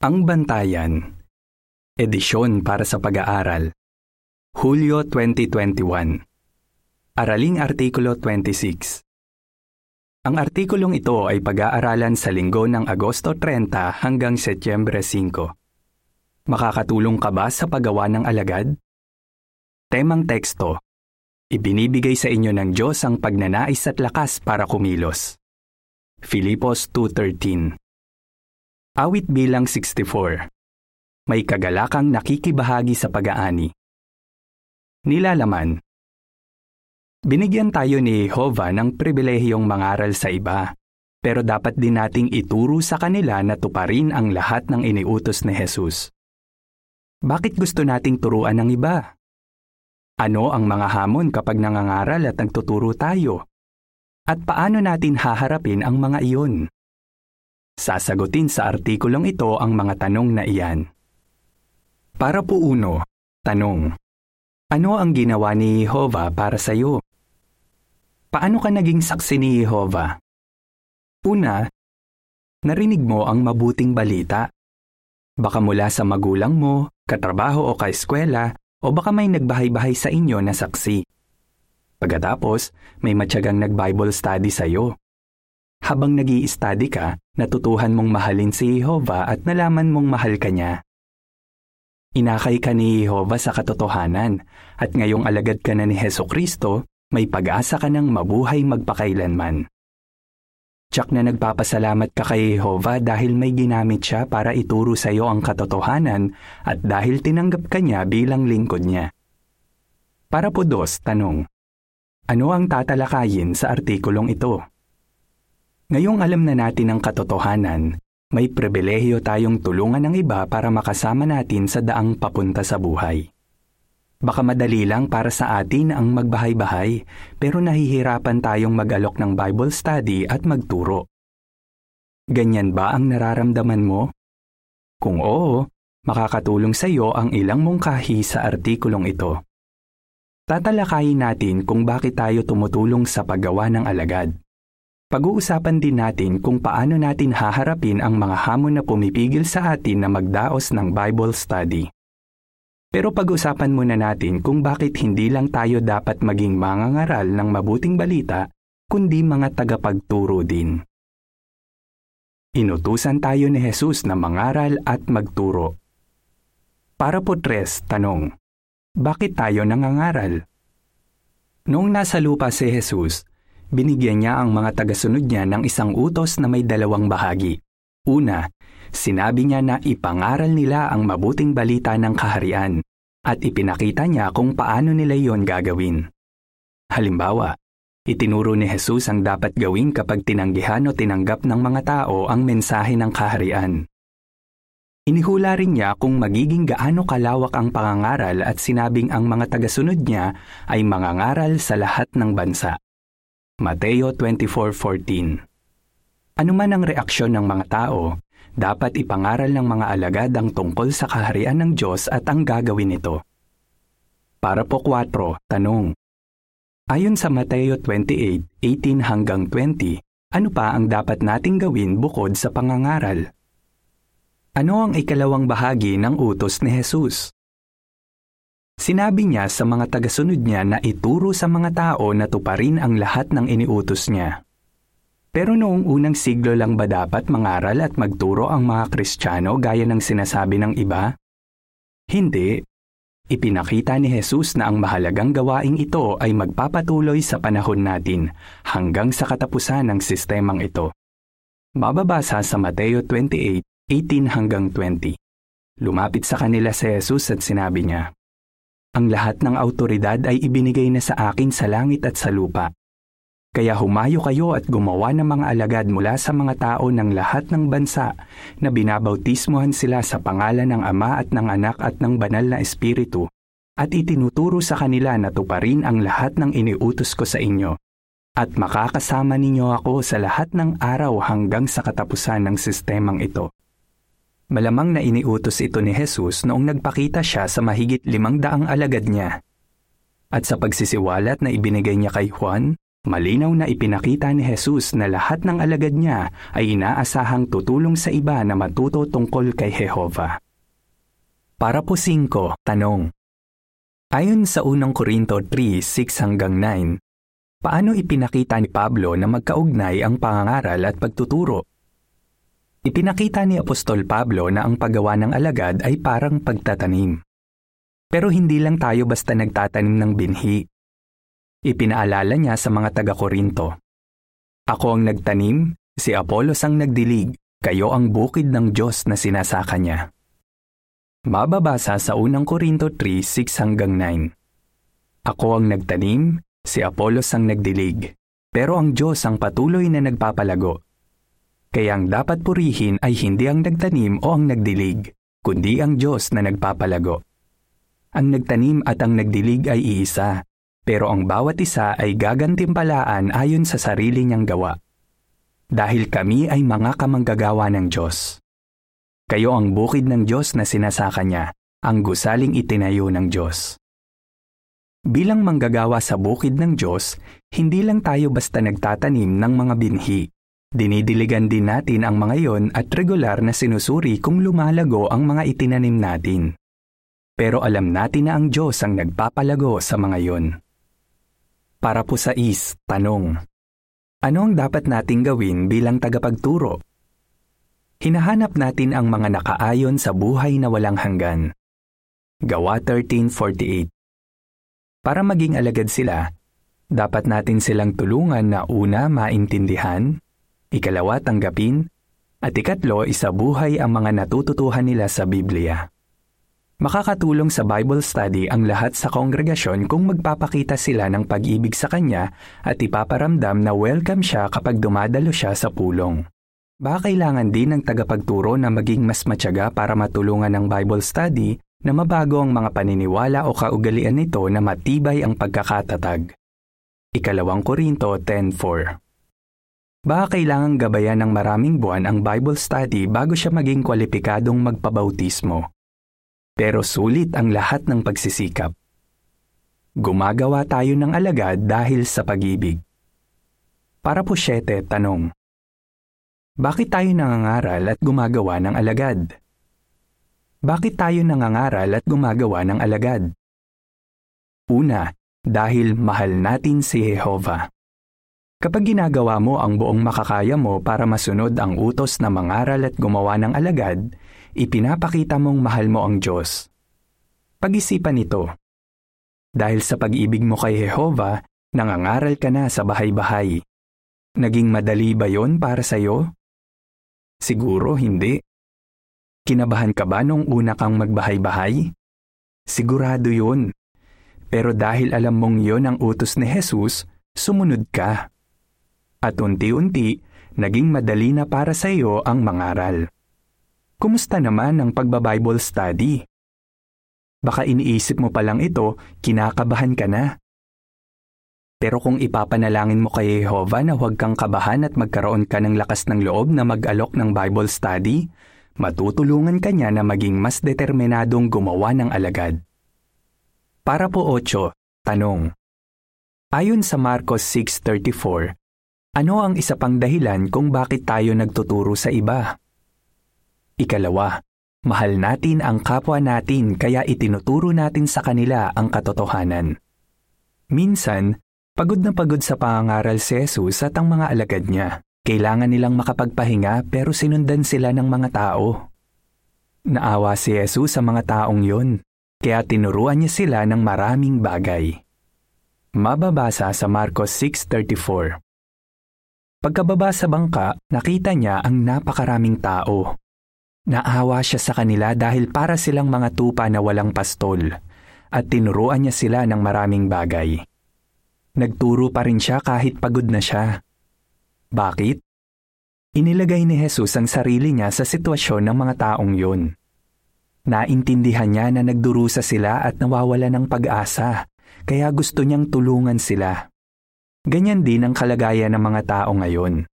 Ang Bantayan Edisyon para sa pag-aaral Hulyo 2021 Araling Artikulo 26 Ang artikulong ito ay pag-aaralan sa linggo ng Agosto 30 hanggang Setyembre 5. Makakatulong ka ba sa paggawa ng alagad? Temang teksto Ibinibigay sa inyo ng Diyos ang pagnanais at lakas para kumilos. Filipos 2.13 Awit bilang 64. May kagalakang nakikibahagi sa pag-aani. Nilalaman. Binigyan tayo ni Jehovah ng pribilehiyong mangaral sa iba, pero dapat din nating ituro sa kanila na tuparin ang lahat ng iniutos ni Jesus. Bakit gusto nating turuan ng iba? Ano ang mga hamon kapag nangangaral at nagtuturo tayo? At paano natin haharapin ang mga iyon? Sasagutin sa artikulong ito ang mga tanong na iyan. Para po uno, tanong. Ano ang ginawa ni Jehovah para sa iyo? Paano ka naging saksi ni Jehovah? Una, narinig mo ang mabuting balita. Baka mula sa magulang mo, katrabaho o kaeskwela, o baka may nagbahay-bahay sa inyo na saksi. Pagkatapos, may matyagang nag-Bible study sa iyo. Habang nag study ka, natutuhan mong mahalin si Jehovah at nalaman mong mahal ka niya. Inakay ka ni Jehovah sa katotohanan at ngayong alagad ka na ni Heso Kristo, may pag-asa ka ng mabuhay magpakailanman. Tsak na nagpapasalamat ka kay Jehovah dahil may ginamit siya para ituro sa iyo ang katotohanan at dahil tinanggap ka niya bilang lingkod niya. Para po dos, tanong. Ano ang tatalakayin sa artikulong ito? Ngayong alam na natin ang katotohanan, may pribilehyo tayong tulungan ng iba para makasama natin sa daang papunta sa buhay. Baka madali lang para sa atin ang magbahay-bahay, pero nahihirapan tayong mag-alok ng Bible study at magturo. Ganyan ba ang nararamdaman mo? Kung oo, makakatulong sa iyo ang ilang mungkahi sa artikulong ito. Tatalakayin natin kung bakit tayo tumutulong sa paggawa ng alagad. Pag-uusapan din natin kung paano natin haharapin ang mga hamon na pumipigil sa atin na magdaos ng Bible study. Pero pag-usapan muna natin kung bakit hindi lang tayo dapat maging mangangaral ng mabuting balita, kundi mga tagapagturo din. Inutusan tayo ni Jesus na mangaral at magturo. Para po tres, tanong, bakit tayo nangangaral? Noong nasa lupa si Jesus, binigyan niya ang mga tagasunod niya ng isang utos na may dalawang bahagi. Una, sinabi niya na ipangaral nila ang mabuting balita ng kaharian at ipinakita niya kung paano nila iyon gagawin. Halimbawa, itinuro ni Jesus ang dapat gawin kapag tinanggihan o tinanggap ng mga tao ang mensahe ng kaharian. Inihula rin niya kung magiging gaano kalawak ang pangangaral at sinabing ang mga tagasunod niya ay mangangaral sa lahat ng bansa. Mateo 24.14 Ano man ang reaksyon ng mga tao, dapat ipangaral ng mga alagad ang tungkol sa kaharian ng Diyos at ang gagawin nito. Para po 4, tanong. Ayon sa Mateo 28:18 hanggang 20, ano pa ang dapat nating gawin bukod sa pangangaral? Ano ang ikalawang bahagi ng utos ni Jesus? Sinabi niya sa mga tagasunod niya na ituro sa mga tao na tuparin ang lahat ng iniutos niya. Pero noong unang siglo lang ba dapat mangaral at magturo ang mga Kristiyano gaya ng sinasabi ng iba? Hindi. Ipinakita ni Jesus na ang mahalagang gawaing ito ay magpapatuloy sa panahon natin hanggang sa katapusan ng sistemang ito. Mababasa sa Mateo 28:18 hanggang 20. Lumapit sa kanila si Jesus at sinabi niya, ang lahat ng autoridad ay ibinigay na sa akin sa langit at sa lupa. Kaya humayo kayo at gumawa ng mga alagad mula sa mga tao ng lahat ng bansa na binabautismuhan sila sa pangalan ng Ama at ng Anak at ng Banal na Espiritu at itinuturo sa kanila na tuparin ang lahat ng iniutos ko sa inyo. At makakasama ninyo ako sa lahat ng araw hanggang sa katapusan ng sistemang ito. Malamang na iniutos ito ni Jesus noong nagpakita siya sa mahigit limang daang alagad niya. At sa pagsisiwalat na ibinigay niya kay Juan, Malinaw na ipinakita ni Jesus na lahat ng alagad niya ay inaasahang tutulong sa iba na matuto tungkol kay Jehova. Para po 5, tanong. Ayon sa unang Korinto 3, 6 hanggang 9, paano ipinakita ni Pablo na magkaugnay ang pangangaral at pagtuturo? Ipinakita ni Apostol Pablo na ang paggawa ng alagad ay parang pagtatanim. Pero hindi lang tayo basta nagtatanim ng binhi Ipinaalala niya sa mga taga-Korinto. Ako ang nagtanim, si Apolos ang nagdilig, kayo ang bukid ng Diyos na sinasaka niya. Mababasa sa unang Korinto 3, 6 hanggang 9. Ako ang nagtanim, si Apolos ang nagdilig, pero ang Diyos ang patuloy na nagpapalago. Kaya ang dapat purihin ay hindi ang nagtanim o ang nagdilig, kundi ang Diyos na nagpapalago. Ang nagtanim at ang nagdilig ay iisa, pero ang bawat isa ay gagantimpalaan ayon sa sarili niyang gawa. Dahil kami ay mga kamanggagawa ng Diyos. Kayo ang bukid ng Diyos na sinasaka niya, ang gusaling itinayo ng Diyos. Bilang manggagawa sa bukid ng Diyos, hindi lang tayo basta nagtatanim ng mga binhi. Dinidiligan din natin ang mga yon at regular na sinusuri kung lumalago ang mga itinanim natin. Pero alam natin na ang Diyos ang nagpapalago sa mga yon. Para po sa is, tanong. Ano ang dapat nating gawin bilang tagapagturo? Hinahanap natin ang mga nakaayon sa buhay na walang hanggan. Gawa 13.48 Para maging alagad sila, dapat natin silang tulungan na una maintindihan, ikalawa tanggapin, at ikatlo isabuhay ang mga natututuhan nila sa Biblia. Makakatulong sa Bible study ang lahat sa kongregasyon kung magpapakita sila ng pag-ibig sa Kanya at ipaparamdam na welcome siya kapag dumadalo siya sa pulong. Baka kailangan din ng tagapagturo na maging mas matyaga para matulungan ng Bible study na mabago ang mga paniniwala o kaugalian nito na matibay ang pagkakatatag. Ikalawang Korinto 10.4 Baka kailangang gabayan ng maraming buwan ang Bible study bago siya maging kwalipikadong magpabautismo pero sulit ang lahat ng pagsisikap. Gumagawa tayo ng alagad dahil sa pag-ibig. Para po siyete, tanong. Bakit tayo nangangaral at gumagawa ng alagad? Bakit tayo nangangaral at gumagawa ng alagad? Una, dahil mahal natin si Jehova. Kapag ginagawa mo ang buong makakaya mo para masunod ang utos na mangaral at gumawa ng alagad, ipinapakita mong mahal mo ang Diyos. Pag-isipan ito. Dahil sa pag-ibig mo kay Jehova, nangangaral ka na sa bahay-bahay. Naging madali ba yon para sa iyo? Siguro hindi. Kinabahan ka ba nung una kang magbahay-bahay? Sigurado yon. Pero dahil alam mong yon ang utos ni Jesus, sumunod ka. At unti-unti, naging madali na para sa iyo ang mangaral. Kumusta naman ang pagba-Bible study? Baka iniisip mo pa lang ito, kinakabahan ka na. Pero kung ipapanalangin mo kay Jehovah na huwag kang kabahan at magkaroon ka ng lakas ng loob na mag-alok ng Bible study, matutulungan ka niya na maging mas determinadong gumawa ng alagad. Para po 8, tanong. Ayon sa Marcos 6.34, ano ang isa pang dahilan kung bakit tayo nagtuturo sa iba? Ikalawa, mahal natin ang kapwa natin kaya itinuturo natin sa kanila ang katotohanan. Minsan, pagod na pagod sa pangangaral si Jesus at ang mga alagad niya. Kailangan nilang makapagpahinga pero sinundan sila ng mga tao. Naawa si Jesus sa mga taong yun, kaya tinuruan niya sila ng maraming bagay. Mababasa sa Marcos 6.34 Pagkababa sa bangka, nakita niya ang napakaraming tao. Naawa siya sa kanila dahil para silang mga tupa na walang pastol at tinuruan niya sila ng maraming bagay. Nagturo pa rin siya kahit pagod na siya. Bakit? Inilagay ni Jesus ang sarili niya sa sitwasyon ng mga taong yun. Naintindihan niya na nagdurusa sila at nawawala ng pag-asa, kaya gusto niyang tulungan sila. Ganyan din ang kalagayan ng mga tao ngayon.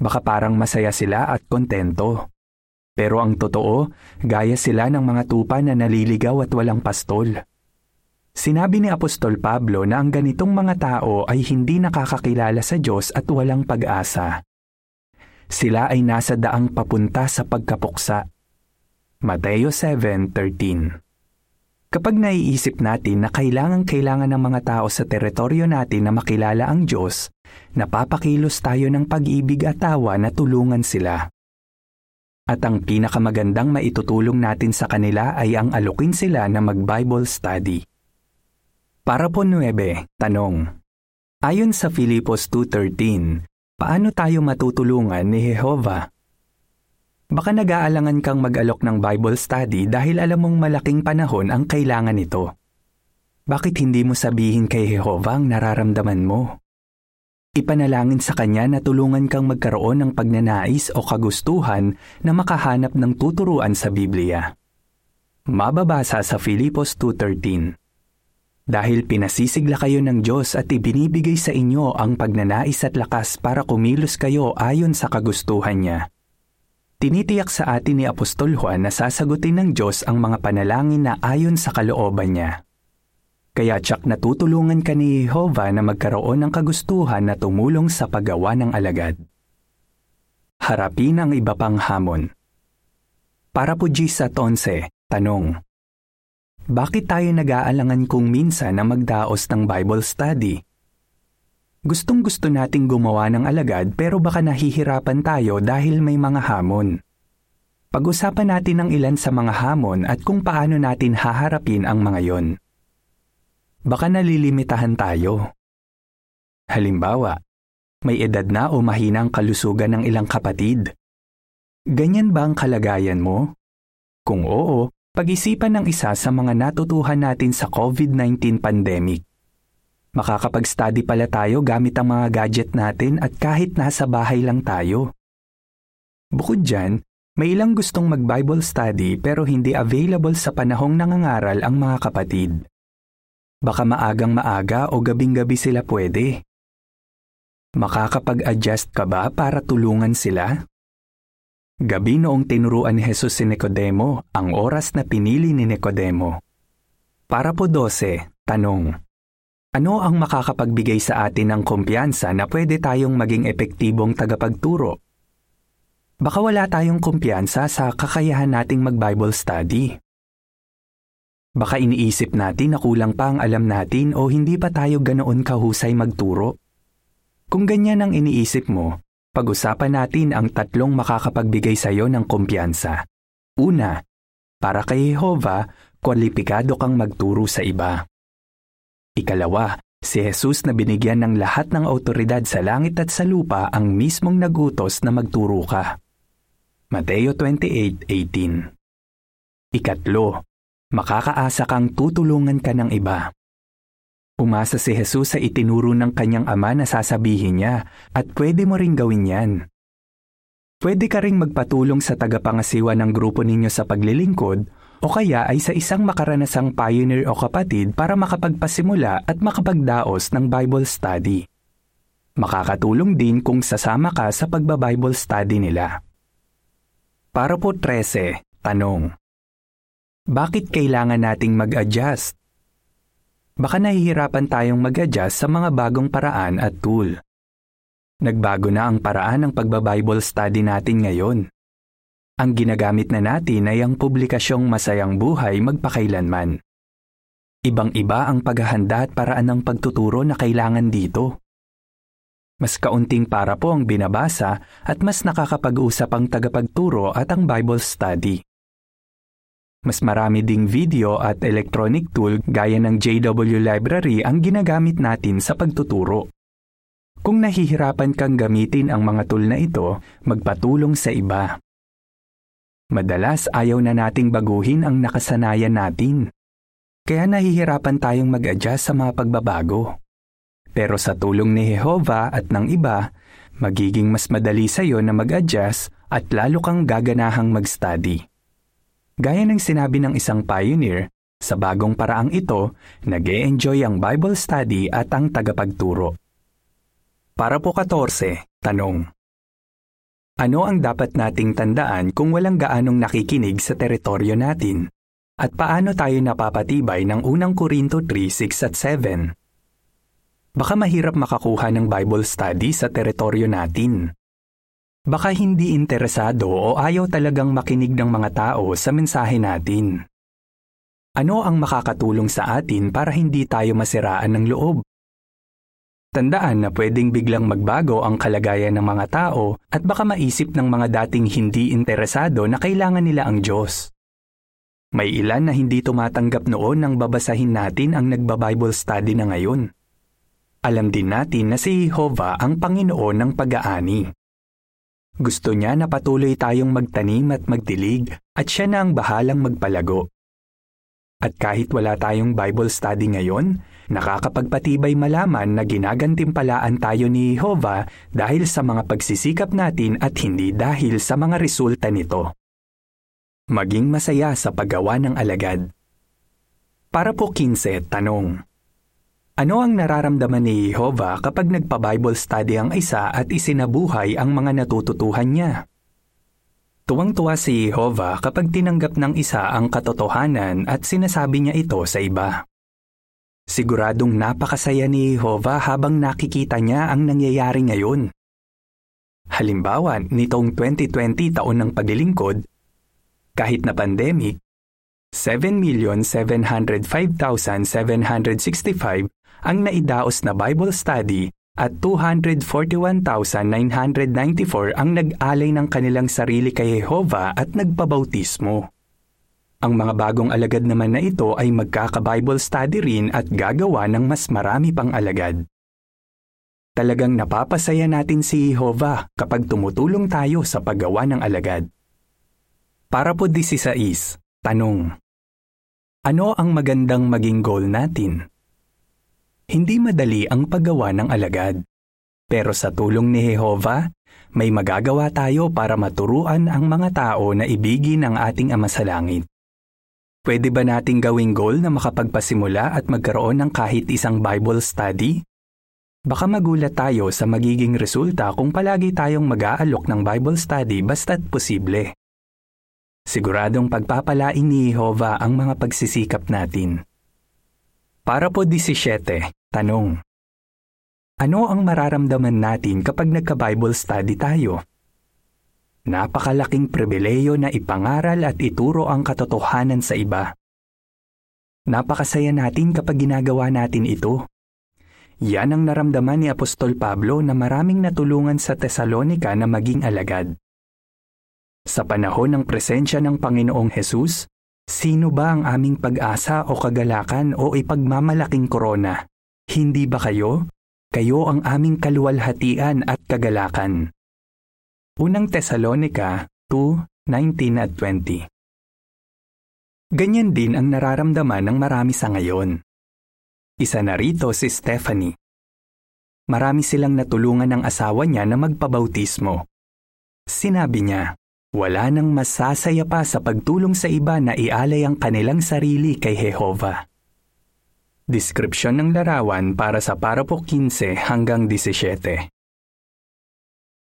Baka parang masaya sila at kontento. Pero ang totoo, gaya sila ng mga tupa na naliligaw at walang pastol. Sinabi ni Apostol Pablo na ang ganitong mga tao ay hindi nakakakilala sa Diyos at walang pag-asa. Sila ay nasa daang papunta sa pagkapuksa. Mateo 7.13 Kapag naiisip natin na kailangan-kailangan ng mga tao sa teritoryo natin na makilala ang Diyos, napapakilos tayo ng pag-ibig at tawa na tulungan sila. At ang pinakamagandang maitutulong natin sa kanila ay ang alukin sila na mag-Bible study. Para po 9, tanong. Ayon sa Filipos 2.13, paano tayo matutulungan ni Jehovah? Baka nag-aalangan kang mag-alok ng Bible study dahil alam mong malaking panahon ang kailangan nito. Bakit hindi mo sabihin kay Jehovah ang nararamdaman mo? Ipanalangin sa Kanya na tulungan kang magkaroon ng pagnanais o kagustuhan na makahanap ng tuturuan sa Biblia. Mababasa sa Filipos 2.13 dahil pinasisigla kayo ng Diyos at ibinibigay sa inyo ang pagnanais at lakas para kumilos kayo ayon sa kagustuhan niya. Tinitiyak sa atin ni Apostol Juan na sasagutin ng Diyos ang mga panalangin na ayon sa kalooban niya. Kaya tsak natutulungan ka ni Jehovah na magkaroon ng kagustuhan na tumulong sa paggawa ng alagad. Harapin ang iba pang hamon. Para po sa 11, tanong. Bakit tayo nag-aalangan kung minsan na magdaos ng Bible study? Gustong gusto nating gumawa ng alagad pero baka nahihirapan tayo dahil may mga hamon. Pag-usapan natin ang ilan sa mga hamon at kung paano natin haharapin ang mga yon. Baka nalilimitahan tayo. Halimbawa, may edad na o mahinang kalusugan ng ilang kapatid. Ganyan ba ang kalagayan mo? Kung oo, pag-isipan ng isa sa mga natutuhan natin sa COVID-19 pandemic. Makakapag-study pala tayo gamit ang mga gadget natin at kahit nasa bahay lang tayo. Bukod dyan, may ilang gustong mag-Bible study pero hindi available sa panahong nangangaral ang mga kapatid. Baka maagang maaga o gabing-gabi sila pwede. Makakapag-adjust ka ba para tulungan sila? Gabi noong tinuruan ni Jesus si Nicodemo, ang oras na pinili ni Nicodemo. Para po 12, tanong. Ano ang makakapagbigay sa atin ng kumpiyansa na pwede tayong maging epektibong tagapagturo? Baka wala tayong kumpiyansa sa kakayahan nating mag-Bible study. Baka iniisip natin na kulang pa ang alam natin o hindi pa tayo ganoon kahusay magturo. Kung ganyan ang iniisip mo, pag-usapan natin ang tatlong makakapagbigay sa iyo ng kumpiyansa. Una, para kay Jehovah, kwalipikado kang magturo sa iba. Ikalawa, si Jesus na binigyan ng lahat ng autoridad sa langit at sa lupa ang mismong nagutos na magturo ka. Mateo 28.18 Ikatlo, makakaasa kang tutulungan ka ng iba. Umasa si Jesus sa itinuro ng kanyang ama na sasabihin niya at pwede mo ring gawin yan. Pwede ka ring magpatulong sa tagapangasiwa ng grupo ninyo sa paglilingkod o kaya ay sa isang makaranasang pioneer o kapatid para makapagpasimula at makapagdaos ng Bible study. Makakatulong din kung sasama ka sa pagba-Bible study nila. Para po 13, tanong. Bakit kailangan nating mag-adjust? baka nahihirapan tayong mag-adjust sa mga bagong paraan at tool. Nagbago na ang paraan ng pagba-Bible study natin ngayon. Ang ginagamit na natin ay ang publikasyong Masayang Buhay magpakailanman. Ibang-iba ang paghahanda at paraan ng pagtuturo na kailangan dito. Mas kaunting para po ang binabasa at mas nakakapag-usap ang tagapagturo at ang Bible study. Mas marami ding video at electronic tool gaya ng JW Library ang ginagamit natin sa pagtuturo. Kung nahihirapan kang gamitin ang mga tool na ito, magpatulong sa iba. Madalas ayaw na nating baguhin ang nakasanayan natin. Kaya nahihirapan tayong mag-adjust sa mga pagbabago. Pero sa tulong ni Jehovah at ng iba, magiging mas madali sa iyo na mag-adjust at lalo kang gaganahang mag-study. Gaya ng sinabi ng isang pioneer, sa bagong paraang ito, nag enjoy ang Bible study at ang tagapagturo. Para po 14, tanong. Ano ang dapat nating tandaan kung walang gaanong nakikinig sa teritoryo natin? At paano tayo napapatibay ng unang Korinto 3, 6 at 7? Baka mahirap makakuha ng Bible study sa teritoryo natin. Baka hindi interesado o ayaw talagang makinig ng mga tao sa mensahe natin. Ano ang makakatulong sa atin para hindi tayo masiraan ng loob? Tandaan na pwedeng biglang magbago ang kalagayan ng mga tao at baka maisip ng mga dating hindi interesado na kailangan nila ang Diyos. May ilan na hindi tumatanggap noon nang babasahin natin ang nagba-Bible study na ngayon. Alam din natin na si Jehovah ang Panginoon ng pag-aani. Gusto niya na patuloy tayong magtanim at magdilig at siya na ang bahalang magpalago. At kahit wala tayong Bible study ngayon, nakakapagpatibay malaman na ginagantimpalaan tayo ni Jehovah dahil sa mga pagsisikap natin at hindi dahil sa mga resulta nito. Maging masaya sa paggawa ng alagad. Para po 15, tanong. Ano ang nararamdaman ni Jehovah kapag nagpa-Bible study ang isa at isinabuhay ang mga natututuhan niya? Tuwang-tuwa si Jehovah kapag tinanggap ng isa ang katotohanan at sinasabi niya ito sa iba. Siguradong napakasaya ni Jehovah habang nakikita niya ang nangyayari ngayon. Halimbawa, nitong 2020 taon ng paglilingkod, kahit na pandemic, 7,705,765 ang naidaos na Bible study at 241,994 ang nag-alay ng kanilang sarili kay Jehovah at nagpabautismo. Ang mga bagong alagad naman na ito ay magkaka-Bible study rin at gagawa ng mas marami pang alagad. Talagang napapasaya natin si Jehovah kapag tumutulong tayo sa paggawa ng alagad. Para po 16, tanong. Ano ang magandang maging goal natin? Hindi madali ang paggawa ng alagad. Pero sa tulong ni Jehovah, may magagawa tayo para maturuan ang mga tao na ibigin ang ating Ama sa Langit. Pwede ba nating gawing goal na makapagpasimula at magkaroon ng kahit isang Bible study? Baka magulat tayo sa magiging resulta kung palagi tayong mag-aalok ng Bible study basta't posible. Siguradong pagpapalain ni Jehovah ang mga pagsisikap natin. Para po 17, tanong. Ano ang mararamdaman natin kapag nagka-Bible study tayo? Napakalaking pribileyo na ipangaral at ituro ang katotohanan sa iba. Napakasaya natin kapag ginagawa natin ito. Yan ang naramdaman ni Apostol Pablo na maraming natulungan sa Tesalonika na maging alagad. Sa panahon ng presensya ng Panginoong Hesus, sino ba ang aming pag-asa o kagalakan o ipagmamalaking korona? Hindi ba kayo? Kayo ang aming kaluwalhatian at kagalakan. Unang Tesalonika 2:19 at 20. Ganyan din ang nararamdaman ng marami sa ngayon. Isa na rito si Stephanie. Marami silang natulungan ng asawa niya na magpabautismo. Sinabi niya, wala nang masasaya pa sa pagtulong sa iba na ialay ang kanilang sarili kay Jehovah. Deskripsyon ng larawan para sa parapo 15 hanggang 17.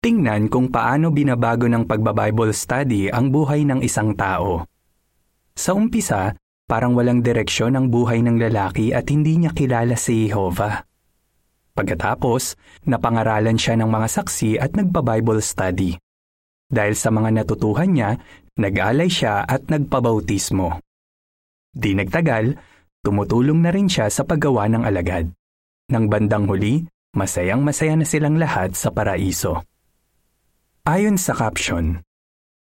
Tingnan kung paano binabago ng pagbabible study ang buhay ng isang tao. Sa umpisa, parang walang direksyon ang buhay ng lalaki at hindi niya kilala si Jehovah. Pagkatapos, napangaralan siya ng mga saksi at nagpa-Bible study. Dahil sa mga natutuhan niya, nag-alay siya at nagpabautismo. Di nagtagal, tumutulong na rin siya sa paggawa ng alagad. Nang bandang huli, masayang masaya na silang lahat sa paraiso. Ayon sa caption,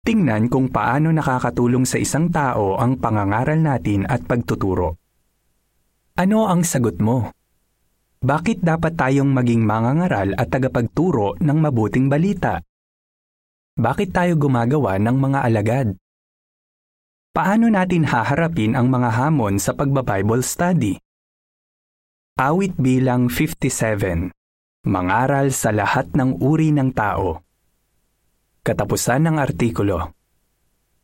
tingnan kung paano nakakatulong sa isang tao ang pangangaral natin at pagtuturo. Ano ang sagot mo? Bakit dapat tayong maging mangangaral at tagapagturo ng mabuting balita? Bakit tayo gumagawa ng mga alagad? Paano natin haharapin ang mga hamon sa pagba-Bible study? Awit bilang 57. Mangaral sa lahat ng uri ng tao. Katapusan ng artikulo.